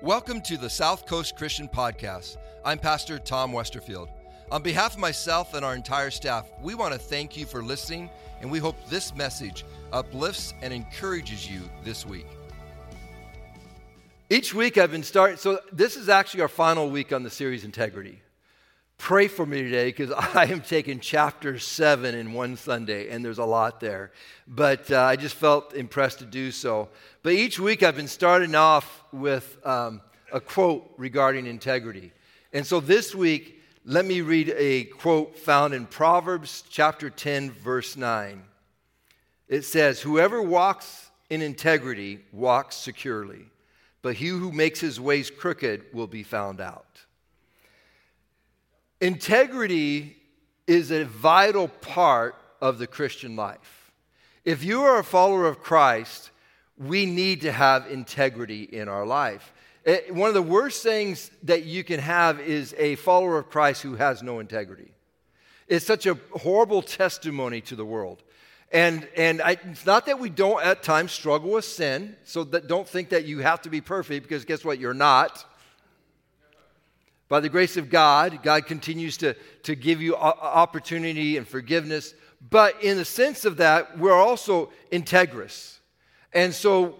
Welcome to the South Coast Christian Podcast. I'm Pastor Tom Westerfield. On behalf of myself and our entire staff, we want to thank you for listening, and we hope this message uplifts and encourages you this week. Each week I've been starting, so this is actually our final week on the series Integrity. Pray for me today because I am taking chapter seven in one Sunday, and there's a lot there. But uh, I just felt impressed to do so. But each week I've been starting off with um, a quote regarding integrity. And so this week, let me read a quote found in Proverbs chapter 10, verse 9. It says, Whoever walks in integrity walks securely, but he who makes his ways crooked will be found out. Integrity is a vital part of the Christian life. If you are a follower of Christ, we need to have integrity in our life. It, eh, one of the worst things that you can have is a follower of Christ who has no integrity. It's such a horrible testimony to the world. And, and I, it's not that we don't at times struggle with sin, so that don't think that you have to be perfect because guess what? You're not. By the grace of God, God continues to, to give you opportunity and forgiveness. But in the sense of that, we're also integrous. And so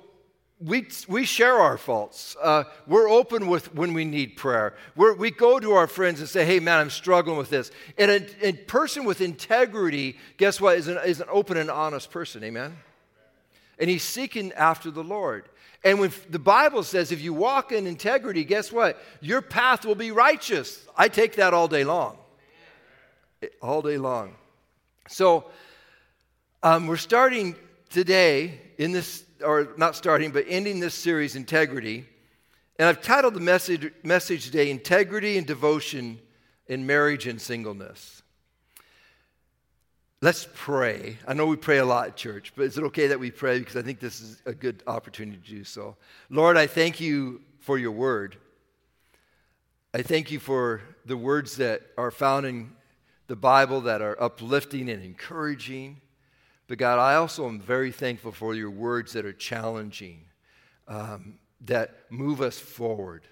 we, we share our faults. Uh, we're open with when we need prayer. We're, we go to our friends and say, hey, man, I'm struggling with this. And a, a person with integrity, guess what, is an, is an open and honest person. Amen? And he's seeking after the Lord. And when the Bible says if you walk in integrity, guess what? Your path will be righteous. I take that all day long. All day long. So um, we're starting today in this, or not starting, but ending this series, Integrity. And I've titled the message, message today, Integrity and Devotion in Marriage and Singleness. Let's pray. I know we pray a lot at church, but is it okay that we pray? Because I think this is a good opportunity to do so. Lord, I thank you for your word. I thank you for the words that are found in the Bible that are uplifting and encouraging. But God, I also am very thankful for your words that are challenging, um, that move us forward.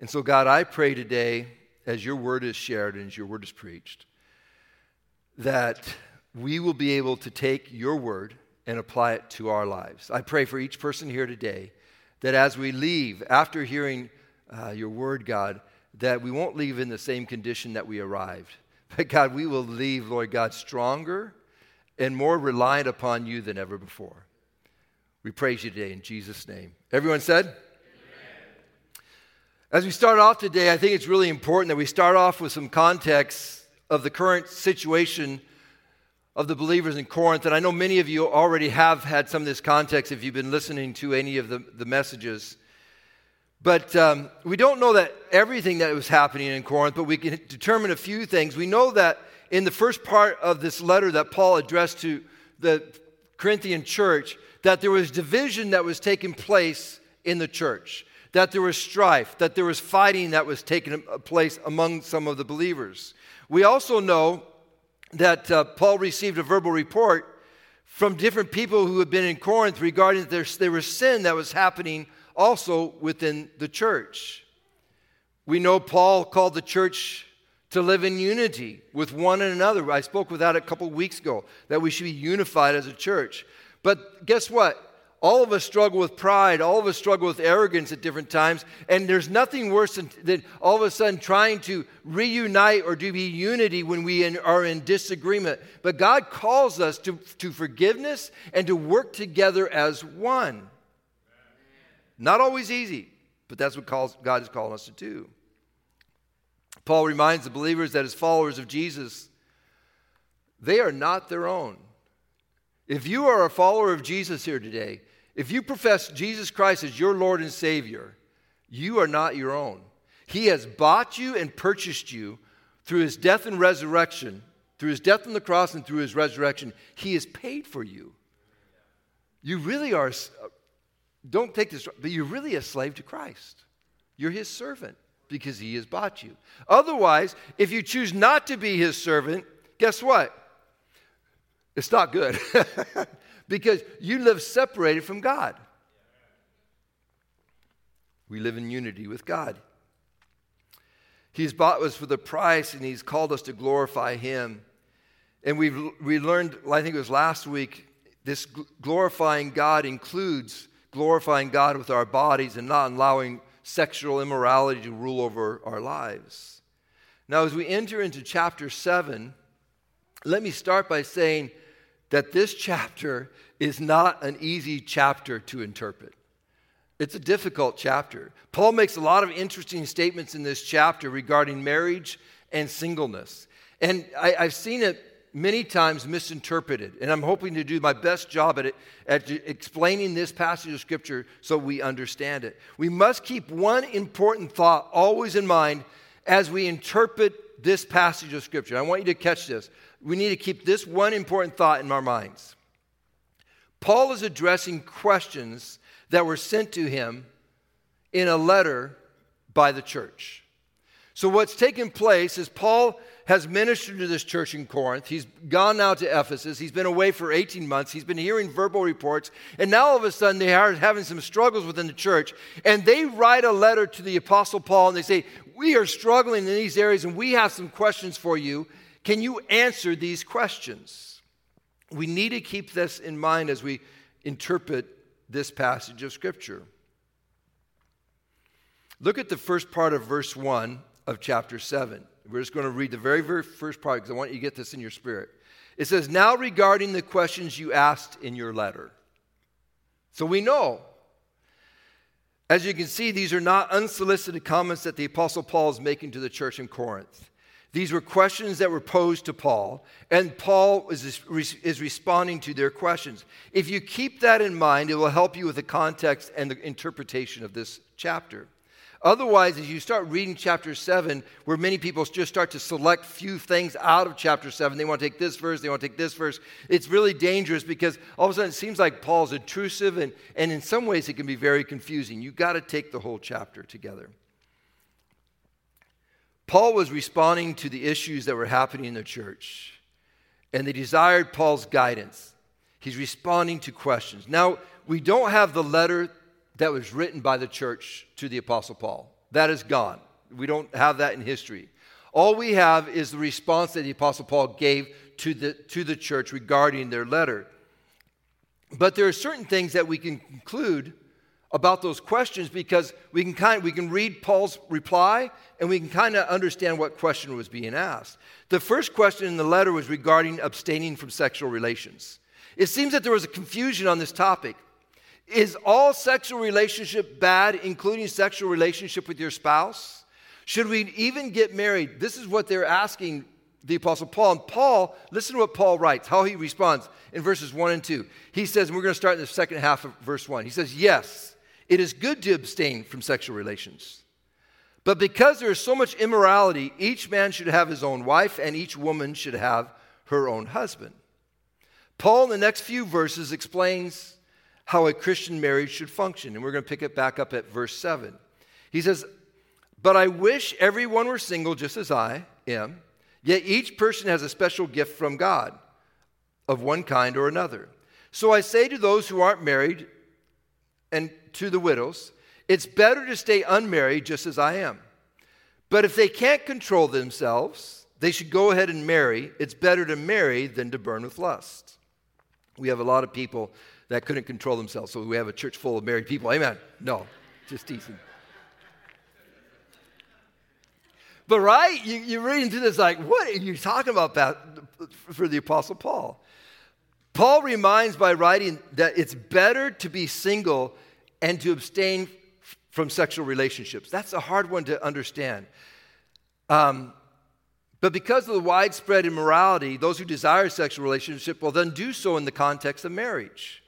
And so, God, I pray today, as your word is shared and as your word is preached, that we will be able to take your word and apply it to our lives. I pray for each person here today that as we leave, after hearing uh, your word, God, that we won't leave in the same condition that we arrived. But God, we will leave, Lord God, stronger and more reliant upon you than ever before. We praise you today in Jesus' name. Everyone said? Amen. As we start off today, I think it's really important that we start off with some context of the current situation of the believers in Corinth. And I know many of you already have had some of this context if you've been listening to any of the, the messages. But um, we don't know that everything that was happening in Corinth, but we can determine a few things. We know that in the first part of this letter that Paul addressed to the Corinthian church, that there was division that was taking place in the church, that there was strife, that there was fighting that was taking place among some of the believers. We also know that uh, Paul received a verbal report from different people who had been in Corinth regarding that there, was sin that was happening also within the church. We know Paul called the church to live in unity with one another. I spoke with that a couple weeks ago, that we should be unified as a church. But guess what? All of us struggle with pride. All of us struggle with arrogance at different times. And there's nothing worse than, than all of a sudden trying to reunite or to be unity when we in, are in disagreement. But God calls us to, to forgiveness and to work together as one. Not always easy, but that's what calls, God is calling us to do. Paul reminds the believers that as followers of Jesus, they are not their own. If you are a follower of Jesus here today, if you profess Jesus Christ as your Lord and Savior, you are not your own. He has bought you and purchased you through his death and resurrection, through his death on the cross and through his resurrection. He has paid for you. You really are, uh, don't take this, but you're really a slave to Christ. You're his servant because he has bought you. Otherwise, if you choose not to be his servant, guess what? It's not good because you live separated from God. We live in unity with God. He's bought us for the price and He's called us to glorify Him. And we've, we learned, I think it was last week, this glorifying God includes glorifying God with our bodies and not allowing sexual immorality to rule over our lives. Now, as we enter into chapter 7, let me start by saying that this chapter is not an easy chapter to interpret. It's a difficult chapter. Paul makes a lot of interesting statements in this chapter regarding marriage and singleness. And I, have seen it many times misinterpreted. And I'm hoping to do my best job at, it, at explaining this passage of Scripture so we understand it. We must keep one important thought always in mind as we interpret this passage of Scripture. I want you to catch this. We need to keep this one important thought in our minds. Paul is addressing questions that were sent to him in a letter by the church. So, what's taken place is Paul has ministered to this church in Corinth. He's gone now to Ephesus. He's been away for 18 months. He's been hearing verbal reports. And now all of a sudden they are having some struggles within the church. And they write a letter to the Apostle Paul and they say, We are struggling in these areas and we have some questions for you. Can you answer these questions? We need to keep this in mind as we interpret this passage of Scripture. Look at the first part of verse 1 of chapter 7. We're just going to read the very, very first part because I want you to get this in your spirit. It says, Now regarding the questions you asked in your letter. So we know. As you can see, these are not unsolicited comments that the Apostle Paul is making to the church in Corinth. These were questions that were posed to Paul, and Paul is, is responding to their questions. If you keep that in mind, it will help you with the context and the interpretation of this chapter. Otherwise, as you start reading chapter 7, where many people just start to select few things out of chapter 7, they want to take this verse, they want to take this verse, it's really dangerous because all of a sudden it seems like Paul's intrusive, and, and in some ways it can be very confusing. You've got to take the whole chapter together. Paul was responding to the issues that were happening in the church, and they desired Paul's guidance. He's responding to questions. Now, we don't have the letter that was written by the church to the Apostle Paul. That is gone. We don't have that in history. All we have is the response that the Apostle Paul gave to the, to the church regarding their letter. But there are certain things that we can conclude about those questions because we can kind of, we can read Paul's reply and we can kind of understand what question was being asked. The first question in the letter was regarding abstaining from sexual relations. It seems that there was a confusion on this topic. Is all sexual relationship bad, including sexual relationship with your spouse? Should we even get married? This is what they're asking the Apostle Paul. And Paul, listen to what Paul writes, how he responds in verses 1 and 2. He says, and we're going to start in the second half of verse 1. He says, Yes, it is good to abstain from sexual relations. But because there is so much immorality, each man should have his own wife, and each woman should have her own husband. Paul, in the next few verses, explains how a Christian marriage should function. And we're going to pick it back up at verse 7. He says, But I wish everyone were single just as I am, yet each person has a special gift from God of one kind or another. So I say to those who aren't married, and to the widows, it's better to stay unmarried just as I am. But if they can't control themselves, they should go ahead and marry. It's better to marry than to burn with lust. We have a lot of people that couldn't control themselves, so we have a church full of married people. Amen. No, just teasing. But right, you, you're reading this like, what are you talking about that for the Apostle Paul? Paul reminds by writing that it's better to be single and to abstain from sexual relationships. That's a hard one to understand. Um, but because of the widespread immorality, those who desire sexual relationship will then do so in the context of marriage.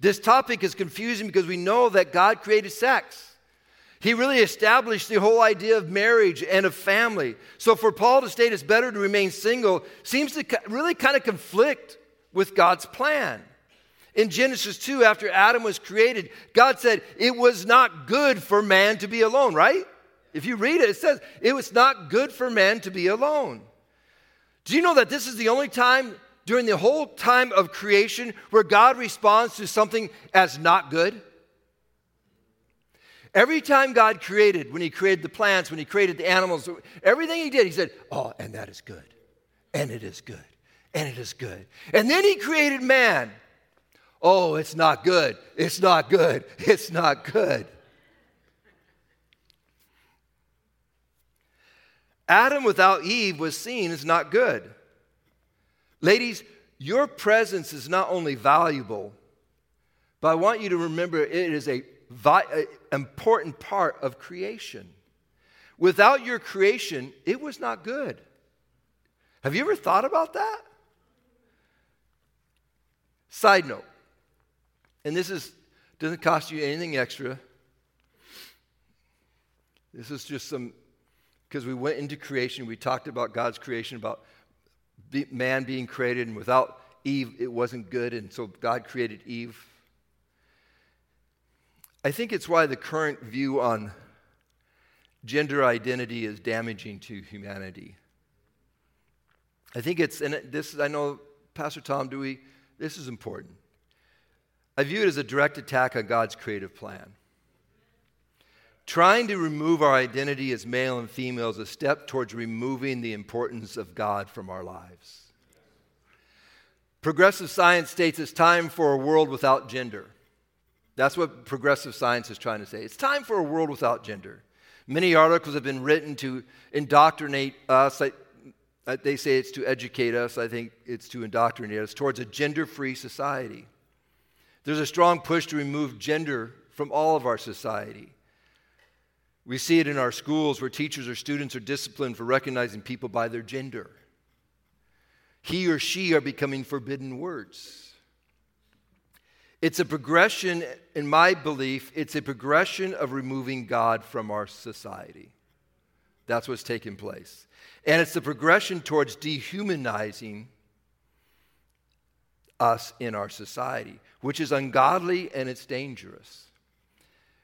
This topic is confusing because we know that God created sex. He really established the whole idea of marriage and of family. So for Paul to state it's better to remain single seems to really kind of conflict with God's plan. In Genesis 2, after Adam was created, God said it was not good for man to be alone, right? If you read it, it says it was not good for man to be alone. Do you know that this is the only time during the whole time of creation where God responds to something as not good? Every time God created, when He created the plants, when He created the animals, everything He did, He said, Oh, and that is good. And it is good. And it is good. And then He created man. Oh, it's not good. It's not good. It's not good. Adam without Eve was seen as not good. Ladies, your presence is not only valuable, but I want you to remember it is a vi- important part of creation. Without your creation, it was not good. Have you ever thought about that? Side note, and this is doesn't cost you anything extra. This is just some because we went into creation, we talked about God's creation, about man being created, and without Eve, it wasn't good, and so God created Eve. I think it's why the current view on gender identity is damaging to humanity. I think it's, and this, I know, Pastor Tom Dewey, this is important. I view it as a direct attack on God's creative plan. Trying to remove our identity as male and female is a step towards removing the importance of God from our lives. Progressive science states it's time for a world without gender. That's what progressive science is trying to say. It's time for a world without gender. Many articles have been written to indoctrinate us. They say it's to educate us. I think it's to indoctrinate us towards a gender free society. There's a strong push to remove gender from all of our society. We see it in our schools where teachers or students are disciplined for recognizing people by their gender. He or she are becoming forbidden words. It's a progression, in my belief, it's a progression of removing God from our society. That's what's taking place. And it's a progression towards dehumanizing us in our society, which is ungodly and it's dangerous.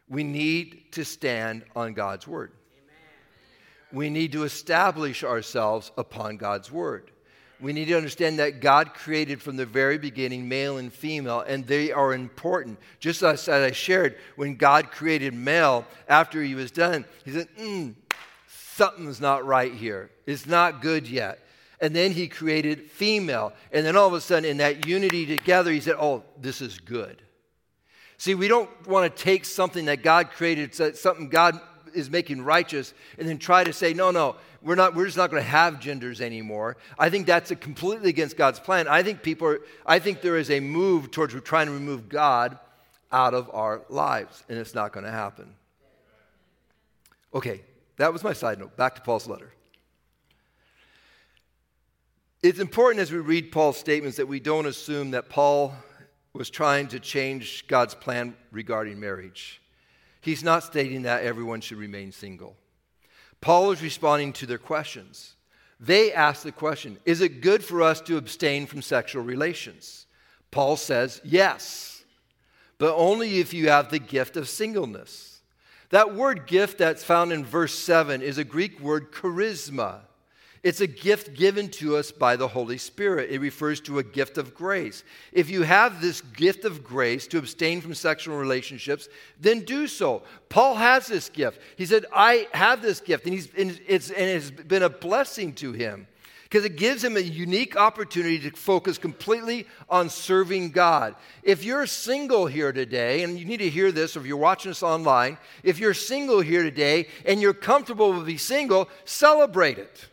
We need to stand on God's word. Amen. We need to establish ourselves upon God's word we need to understand that God created from the very beginning male and female, and they are important. Just as I shared, when God created male, after he was done, he said, mm, Something's not right here. It's not good yet. And then he created female. And then all of a sudden, in that unity together, he said, Oh, this is good. See, we don't want to take something that God created, something God is making righteous, and then try to say, No, no, we're, not, we're just not going to have genders anymore. I think that's completely against God's plan. I think people are, I think there is a move towards trying to remove God out of our lives, and it's not going to happen. Okay, that was my side note. Back to Paul's letter. It's important as we read Paul's statements that we don't assume that Paul was trying to change God's plan regarding marriage. He's not stating that everyone should remain single. Paul is responding to their questions. They ask the question Is it good for us to abstain from sexual relations? Paul says, Yes, but only if you have the gift of singleness. That word gift that's found in verse 7 is a Greek word charisma. It's a gift given to us by the Holy Spirit. It refers to a gift of grace. If you have this gift of grace to abstain from sexual relationships, then do so. Paul has this gift. He said, I have this gift, and, he's, and, it's, and it's been a blessing to him because it gives him a unique opportunity to focus completely on serving God. If you're single here today, and you need to hear this, or if you're watching us online, if you're single here today and you're comfortable with being single, celebrate it.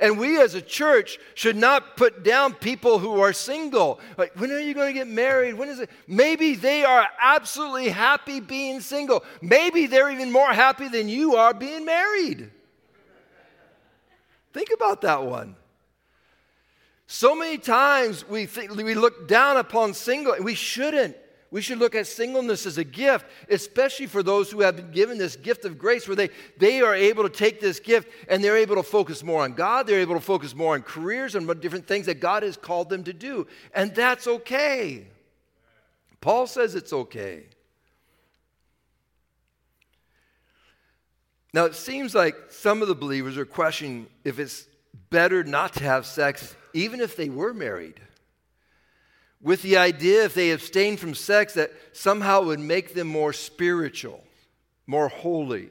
And we as a church should not put down people who are single. Like, when are you going to get married? When is it? Maybe they are absolutely happy being single. Maybe they're even more happy than you are being married. Think about that one. So many times we, we look down upon single, we shouldn't. We should look at singleness as a gift, especially for those who have been given this gift of grace, where they, they are able to take this gift and they're able to focus more on God. They're able to focus more on careers and different things that God has called them to do. And that's okay. Paul says it's okay. Now, it seems like some of the believers are questioning if it's better not to have sex, even if they were married with the idea if they abstained from sex that somehow it would make them more spiritual. more holy.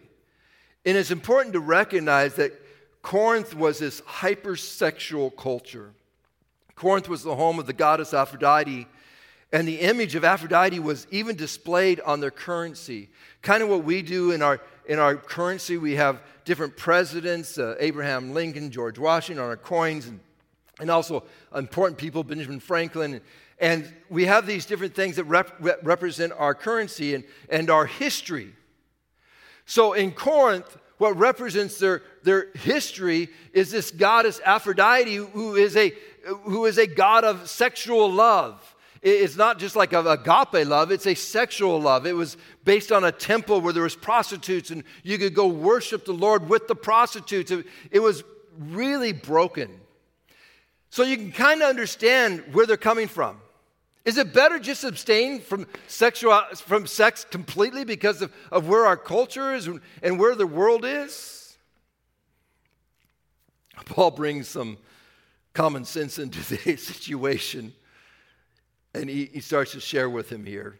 And it's important to recognize that Corinth was this hypersexual culture. Corinth was the home of the goddess Aphrodite, and the image of Aphrodite was even displayed on their currency. Kind of what we do in our, in our currency. We have different presidents, uh, Abraham Lincoln, George Washington, on our coins, and, and also important people, Benjamin Franklin. And we have these different things that rep- represent our currency and, and our history. So in Corinth, what represents their, their history is this goddess Aphrodite, who is, a, who is a god of sexual love. It's not just like a agape love, it's a sexual love. It was based on a temple where there was prostitutes and you could go worship the Lord with the prostitutes. It was really broken. So you can kind of understand where they're coming from. Is it better just abstain from, sexual, from sex completely because of, of where our culture is and where the world is? Paul brings some common sense into the situation, and he, he starts to share with him here.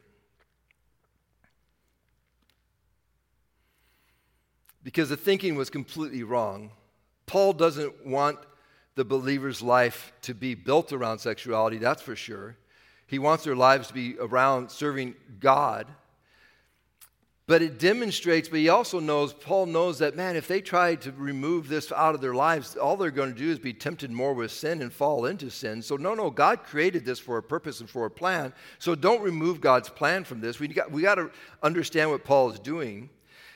Because the thinking was completely wrong. Paul doesn't want the believer's life to be built around sexuality, that's for sure. He wants their lives to be around serving God. But it demonstrates, but he also knows, Paul knows that, man, if they try to remove this out of their lives, all they're going to do is be tempted more with sin and fall into sin. So, no, no, God created this for a purpose and for a plan. So, don't remove God's plan from this. We got, we got to understand what Paul is doing.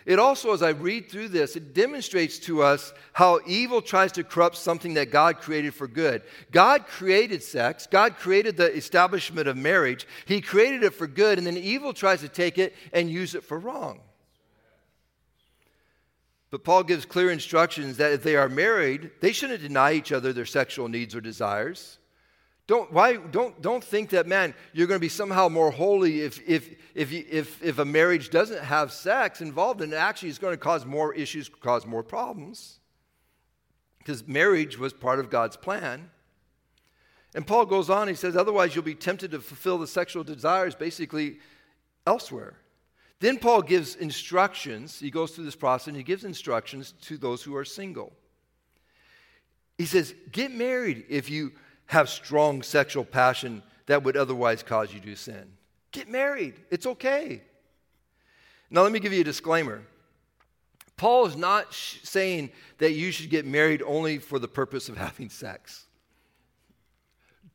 It also, as I read through this, it demonstrates to us how evil tries to corrupt something that God created for good. God created sex, God created the establishment of marriage, He created it for good, and then evil tries to take it and use it for wrong. But Paul gives clear instructions that if they are married, they shouldn't deny each other their sexual needs or desires. Don't, why, don't, don't think that, man, you're going to be somehow more holy if, if, if, if, if a marriage doesn't have sex involved in it. Actually, is going to cause more issues, cause more problems. Because marriage was part of God's plan. And Paul goes on, he says, otherwise you'll be tempted to fulfill the sexual desires basically elsewhere. Then Paul gives instructions. He goes through this process and he gives instructions to those who are single. He says, Get married if you have strong sexual passion that would otherwise cause you to sin. Get married, it's okay. Now, let me give you a disclaimer. Paul is not sh- saying that you should get married only for the purpose of having sex.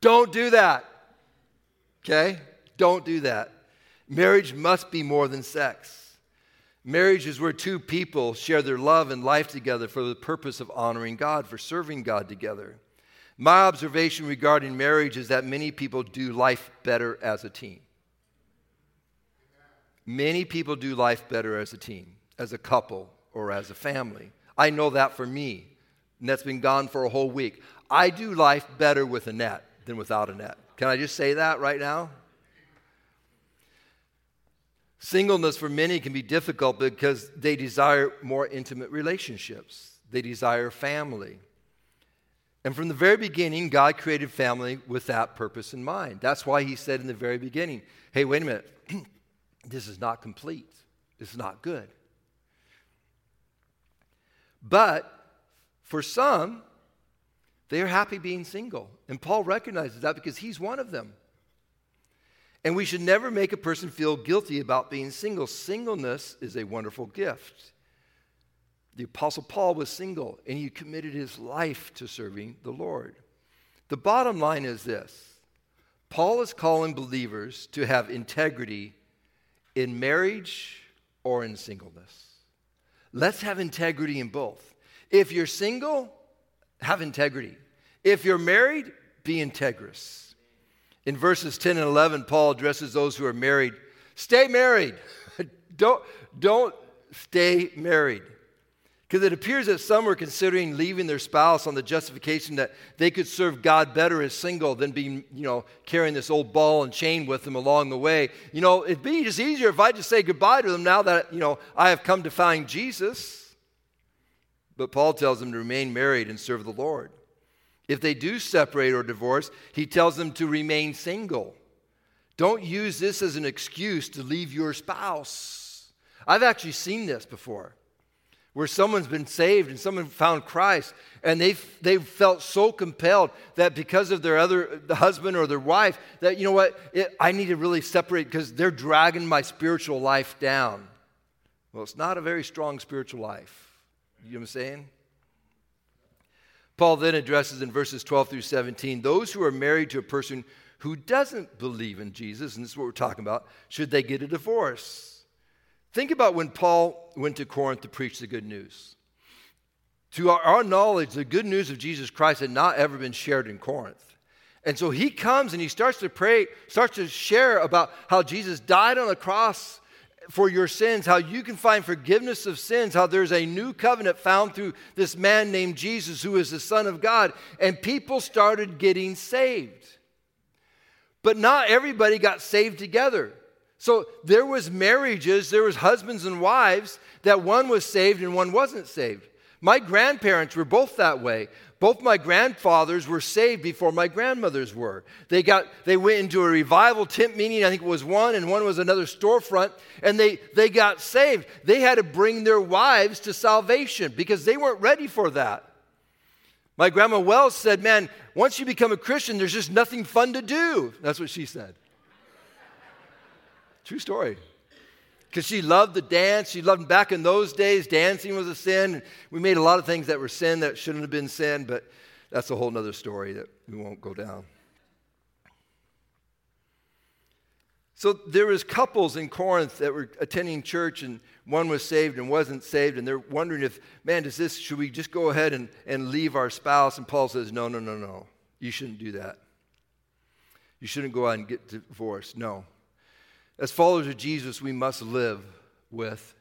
Don't do that. Okay? Don't do that. Marriage must be more than sex. Marriage is where two people share their love and life together for the purpose of honoring God, for serving God together. My observation regarding marriage is that many people do life better as a team. Many people do life better as a team, as a couple, or as a family. I know that for me, and that's been gone for a whole week. I do life better with Annette than without Annette. Can I just say that right now? Singleness for many can be difficult because they desire more intimate relationships, they desire family. And from the very beginning, God created family with that purpose in mind. That's why He said in the very beginning, hey, wait a minute, this is not complete, this is not good. But for some, they are happy being single. And Paul recognizes that because he's one of them. And we should never make a person feel guilty about being single. Singleness is a wonderful gift. The Apostle Paul was single and he committed his life to serving the Lord. The bottom line is this Paul is calling believers to have integrity in marriage or in singleness. Let's have integrity in both. If you're single, have integrity. If you're married, be integrous. In verses 10 and 11, Paul addresses those who are married. Stay married. don't, don't stay married. Because it appears that some were considering leaving their spouse on the justification that they could serve God better as single than being, you know, carrying this old ball and chain with them along the way. You know, it'd be just easier if I just say goodbye to them now that, you know, I have come to find Jesus. But Paul tells them to remain married and serve the Lord. If they do separate or divorce, he tells them to remain single. Don't use this as an excuse to leave your spouse. I've actually seen this before where someone's been saved and someone found Christ and they've, they've felt so compelled that because of their other the husband or their wife that you know what it, I need to really separate because they're dragging my spiritual life down. Well, it's not a very strong spiritual life. You know what I'm saying? Paul then addresses in verses 12 through 17 those who are married to a person who doesn't believe in Jesus, and this is what we're talking about, should they get a divorce? Think about when Paul went to Corinth to preach the good news. To our, knowledge, the good news of Jesus Christ had not ever been shared in Corinth. And so he comes and he starts to pray, starts to share about how Jesus died on the cross for your sins, how you can find forgiveness of sins, how there's a new covenant found through this man named Jesus who is the Son of God. And people started getting saved. But not everybody got saved together. So there was marriages, there was husbands and wives that one was saved and one wasn't saved. My grandparents were both that way. Both my grandfathers were saved before my grandmothers were. They got they went into a revival tent meeting, I think it was one, and one was another storefront, and they they got saved. They had to bring their wives to salvation because they weren't ready for that. My grandma Wells said, Man, once you become a Christian, there's just nothing fun to do. That's what she said. True story. Because she loved the dance. She loved back in those days, dancing was a sin. We made a lot of things that were sin that shouldn't have been sin, but that's a whole other story that we won't go down. So there was couples in Corinth that were attending church and one was saved and wasn't saved, and they're wondering if, man, does this, should we just go ahead and, and leave our spouse? And Paul says, no, no, no, no. You shouldn't do that. You shouldn't go out and get divorced. No. As followers of Jesus, we must live with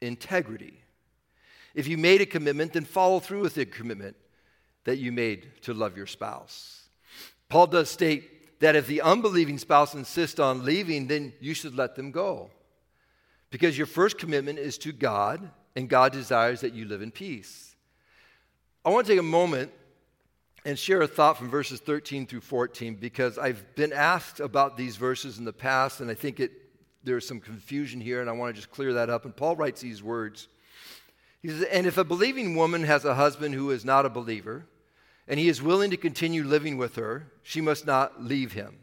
integrity. If you made a commitment, then follow through with the commitment that you made to love your spouse. Paul does state that if the unbelieving spouse insists on leaving, then you should let them go. Because your first commitment is to God, and God desires that you live in peace. I want to take a moment and share a thought from verses 13 through 14 because I've been asked about these verses in the past, and I think it, there's some confusion here, and I want to just clear that up. And Paul writes these words He says, And if a believing woman has a husband who is not a believer, and he is willing to continue living with her, she must not leave him.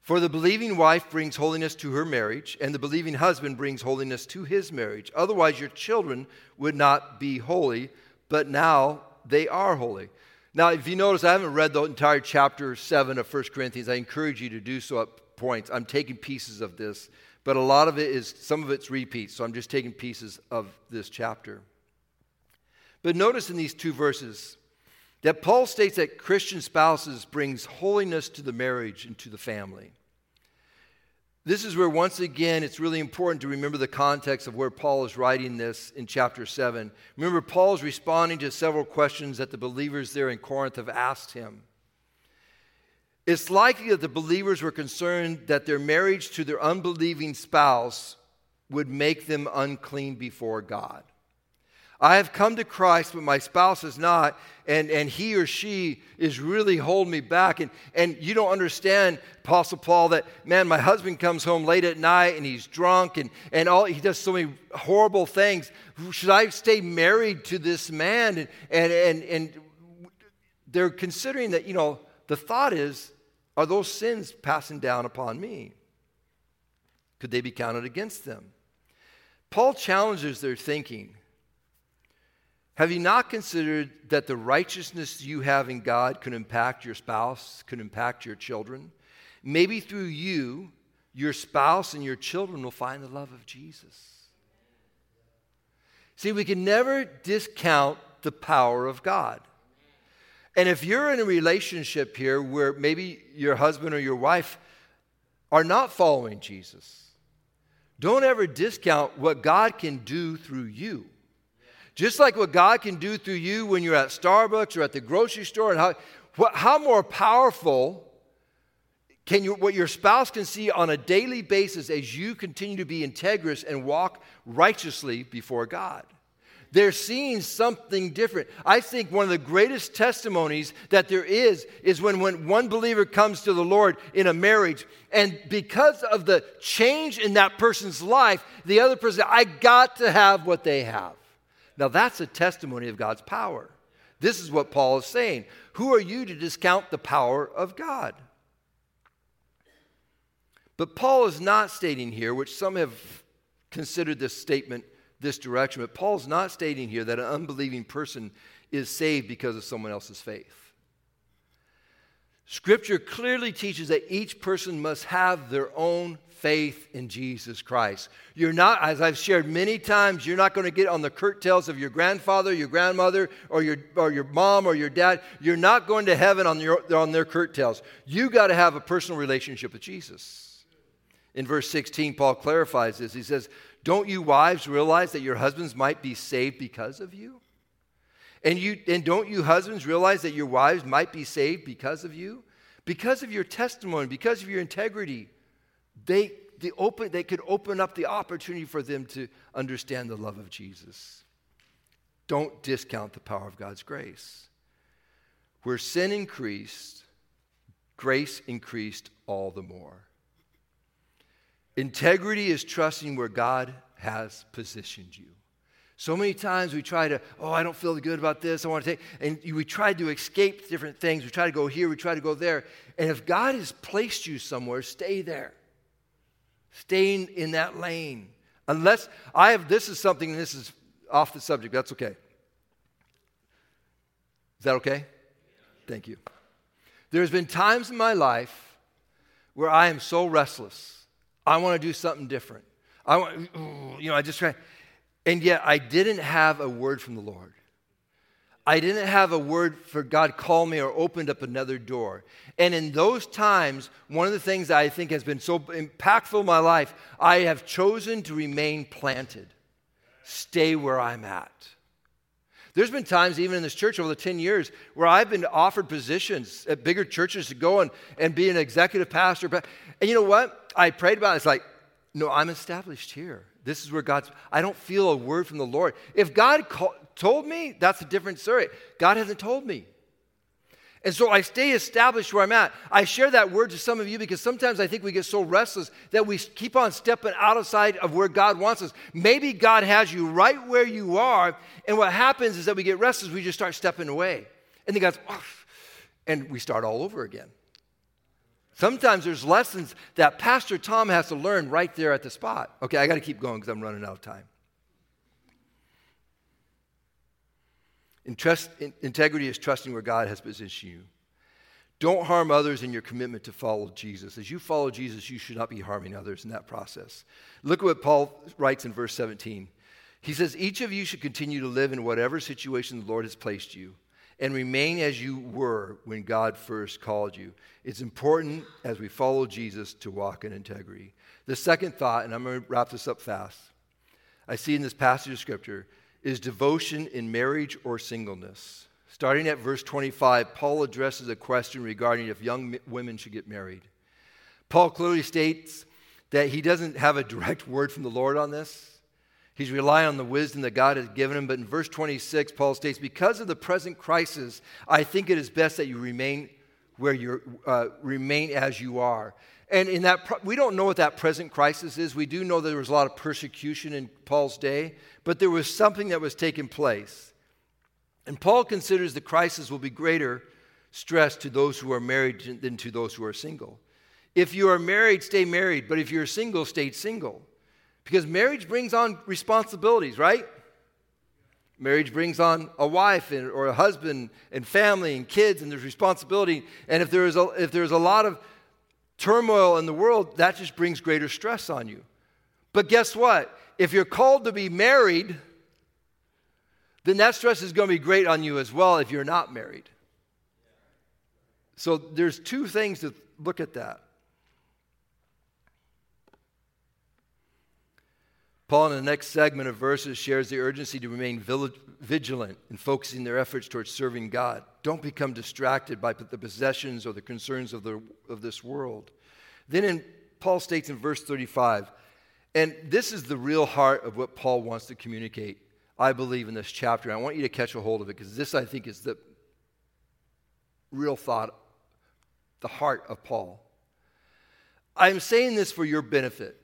For the believing wife brings holiness to her marriage, and the believing husband brings holiness to his marriage. Otherwise, your children would not be holy, but now they are holy. Now, if you notice, I haven't read the entire chapter 7 of 1 Corinthians. I encourage you to do so at points. I'm taking pieces of this, but a lot of it is, some of it's repeats, so I'm just taking pieces of this chapter. But notice in these two verses that Paul states that Christian spouses brings holiness to the marriage and to the family. This is where, once again, it's really important to remember the context of where Paul is writing this in chapter 7. Remember, Paul is responding to several questions that the believers there in Corinth have asked him. It's likely that the believers were concerned that their marriage to their unbelieving spouse would make them unclean before God. I have come to Christ, but my spouse is not, and, and he or she is really holding me back. And, and you don't understand, Apostle Paul, that, man, my husband comes home late at night and he's drunk and, and all, he does so many horrible things. Should I stay married to this man? And, and, and, and they're considering that, you know, the thought is, are those sins passing down upon me? Could they be counted against them? Paul challenges their thinking. Have you not considered that the righteousness you have in God could impact your spouse, could impact your children? Maybe through you, your spouse and your children will find the love of Jesus. See, we can never discount the power of God. And if you're in a relationship here where maybe your husband or your wife are not following Jesus, don't ever discount what God can do through you. Just like what God can do through you when you're at Starbucks or at the grocery store, and how, what, how more powerful can you, what your spouse can see on a daily basis as you continue to be integrous and walk righteously before God. they're seeing something different. I think one of the greatest testimonies that there is is when, when one believer comes to the Lord in a marriage, and because of the change in that person's life, the other person, I got to have what they have. Now, that's a testimony of God's power. This is what Paul is saying. Who are you to discount the power of God? But Paul is not stating here, which some have considered this statement this direction, but Paul's not stating here that an unbelieving person is saved because of someone else's faith. Scripture clearly teaches that each person must have their own faith in Jesus Christ. You're not, as I've shared many times, you're not going to get on the curtails of your grandfather, your grandmother, or your, or your mom or your dad. You're not going to heaven on, your, on their curtails. You got to have a personal relationship with Jesus. In verse 16, Paul clarifies this. He says, Don't you wives realize that your husbands might be saved because of you? And, you, and don't you husbands realize that your wives might be saved because of you? Because of your testimony, because of your integrity, they, they, open, they could open up the opportunity for them to understand the love of Jesus. Don't discount the power of God's grace. Where sin increased, grace increased all the more. Integrity is trusting where God has positioned you. So many times we try to, oh, I don't feel good about this. I want to take, and we try to escape different things. We try to go here, we try to go there. And if God has placed you somewhere, stay there. Stay in that lane. Unless I have, this is something, this is off the subject. That's okay. Is that okay? Thank you. There's been times in my life where I am so restless I want to do something different. I want, you know, I just try. And yet I didn't have a word from the Lord. I didn't have a word for God called me or opened up another door. And in those times, one of the things I think has been so impactful in my life, I have chosen to remain planted, stay where I'm at. There's been times, even in this church over the 10 years, where I've been offered positions at bigger churches to go and, and be an executive pastor. And you know what? I prayed about it. It's like, no, I'm established here. This is where God's, I don't feel a word from the Lord. If God call, told me, that's a different story. God hasn't told me. And so I stay established where I'm at. I share that word to some of you because sometimes I think we get so restless that we keep on stepping outside of where God wants us. Maybe God has you right where you are, and what happens is that we get restless, we just start stepping away. And then God's, and we start all over again. Sometimes there's lessons that Pastor Tom has to learn right there at the spot. Okay, I got to keep going because I'm running out of time. integrity is trusting where God has positioned you. Don't harm others in your commitment to follow Jesus. As you follow Jesus, you should not be harming others in that process. Look at what Paul writes in verse 17. He says, Each of you should continue to live in whatever situation the Lord has placed you and remain as you were when God first called you. It's important as we follow Jesus to walk in integrity. The second thought, and I'm going to wrap this up fast, I see in this passage of Scripture is devotion in marriage or singleness. Starting at verse 25, Paul addresses a question regarding if young women should get married. Paul clearly states that he doesn't have a direct word from the Lord on this. He's relying on the wisdom that God has given him. But in verse 26, Paul states, Because of the present crisis, I think it is best that you remain where you uh, remain as you are. And in that, we don't know what that present crisis is. We do know there was a lot of persecution in Paul's day, but there was something that was taking place. And Paul considers the crisis will be greater stress to those who are married than to those who are single. If you are married, stay married, but if you're single, stay single. Because marriage brings on responsibilities, right? Marriage brings on a wife and, or a husband and family and kids, and there's responsibility. And if there is a, if there's a lot of turmoil in the world, that just brings greater stress on you. But guess what? If you're called to be married, then that stress is going to be great on you as well if you're not married. So there's two things to look at that. Paul, in the next segment of verses, shares the urgency to remain vigilant in focusing their efforts towards serving God. Don't become distracted by the possessions or the concerns of, the, of this world. Then in, Paul states in verse 35, and this is the real heart of what Paul wants to communicate. I believe, in this chapter. I want you to catch a hold of it because this, I think, is the real thought, the heart of Paul. I'm saying this for your benefit,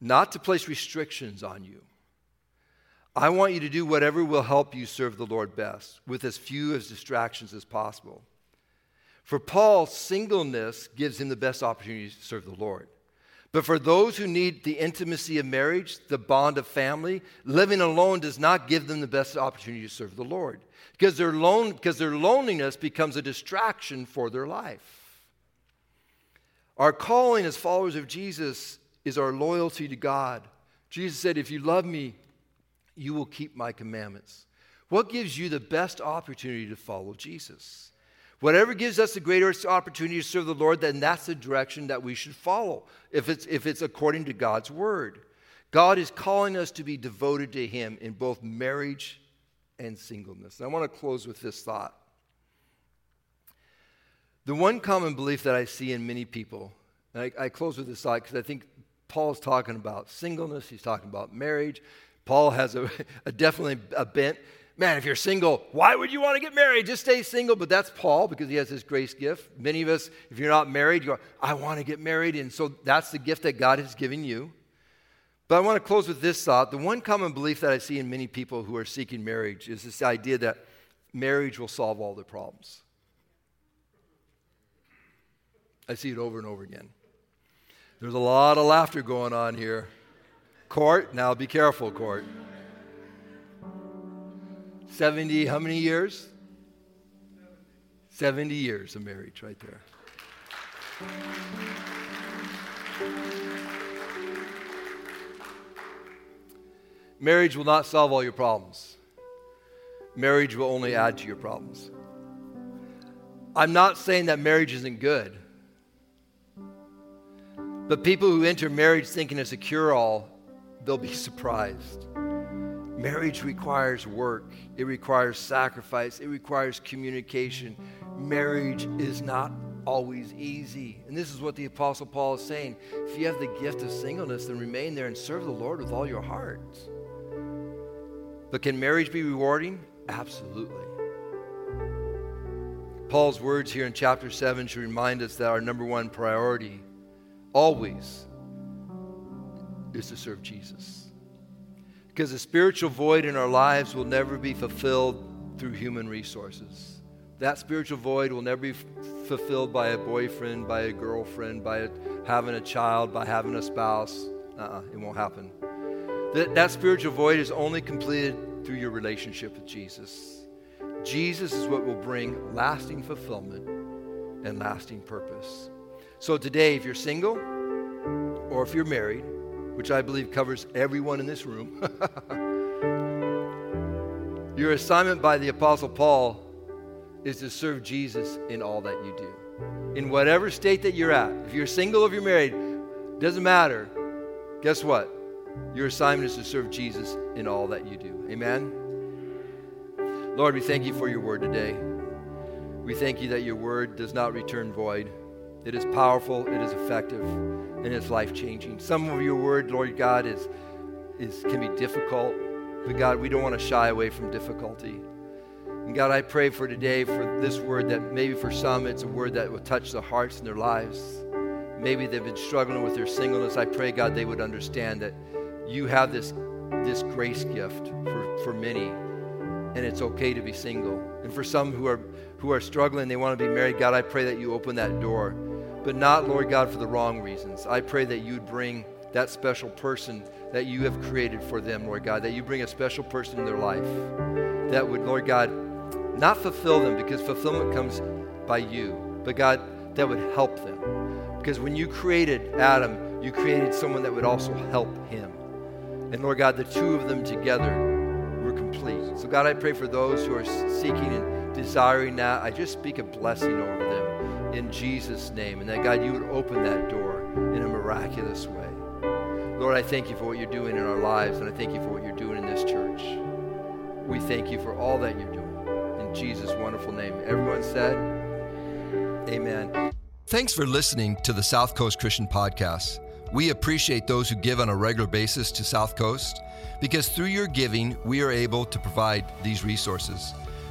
not to place restrictions on you. I want you to do whatever will help you serve the Lord best with as few as distractions as possible. For Paul, singleness gives him the best opportunity to serve the Lord. But for those who need the intimacy of marriage, the bond of family, living alone does not give them the best opportunity to serve the Lord because their, lone, because their loneliness becomes a distraction for their life. Our calling as followers of Jesus is our loyalty to God. Jesus said, If you love me, you will keep my commandments. What gives you the best opportunity to follow Jesus? Whatever gives us the greatest opportunity to serve the Lord, then that's the direction that we should follow if it's, if it's according to God's word. God is calling us to be devoted to Him in both marriage and singleness. And I want to close with this thought. The one common belief that I see in many people, I, I close with this thought because I think Paul's talking about singleness, he's talking about marriage. Paul has a, a definitely a bent man, if you're single, why would you want to get married? Just stay single. But that's Paul because he has this grace gift. Many of us, if you're not married, you go, I want to get married. And so that's the gift that God has given you. But I want to close with this thought. The one common belief that I see in many people who are seeking marriage is this idea that marriage will solve all their problems. I see it over and over again. There's a lot of laughter going on here. Court, now be careful, court. 70, how many years? 70 years of marriage right there. Marriage will not solve all your problems. Marriage will only add to your problems. I'm not saying that marriage isn't good. But people who enter marriage thinking it's a cure all, they'll be surprised. Marriage requires work, it requires sacrifice, it requires communication. Marriage is not always easy. And this is what the Apostle Paul is saying. If you have the gift of singleness, then remain there and serve the Lord with all your heart. But can marriage be rewarding? Absolutely. Paul's words here in chapter 7 should remind us that our number one priority always is to serve Jesus. Because the spiritual void in our lives will never be fulfilled through human resources. That spiritual void will never be f- fulfilled by a boyfriend, by a girlfriend, by a, having a child, by having a spouse. Uh-uh, it won't happen. That, that spiritual void is only completed through your relationship with Jesus. Jesus is what will bring lasting fulfillment and lasting purpose. So today, if you're single or if you're married, which I believe covers everyone in this room. Your assignment by the Apostle Paul is to serve Jesus in all that you do. In whatever state that you're at, if you're single, or if you're married, doesn't matter. Guess what? Your assignment is to serve Jesus in all that you do. Amen? Lord, we thank you for your word today. We thank you that your word does not return void. It is powerful, it is effective, and it's life changing. Some of your word, Lord God, is, is, can be difficult, but God, we don't want to shy away from difficulty. And God, I pray for today for this word that maybe for some it's a word that will touch the hearts and their lives. Maybe they've been struggling with their singleness. I pray, God, they would understand that you have this, this grace gift for, for many, and it's okay to be single. And for some who are, who are struggling, they want to be married, God, I pray that you open that door but not, Lord God, for the wrong reasons. I pray that you'd bring that special person that you have created for them, Lord God, that you bring a special person in their life that would, Lord God, not fulfill them because fulfillment comes by you, but God, that would help them. Because when you created Adam, you created someone that would also help him. And Lord God, the two of them together were complete. So, God, I pray for those who are seeking and desiring that. I just speak a blessing over them in Jesus' name. And that, God, you would open that door in a miraculous way. Lord, I thank you for what you're doing in our lives, and I thank you for what you're doing in this church. We thank you for all that you're doing. In Jesus' wonderful name. Everyone said, Amen. Thanks for listening to the South Coast Christian Podcast. We appreciate those who give on a regular basis to South Coast because through your giving, we are able to provide these resources.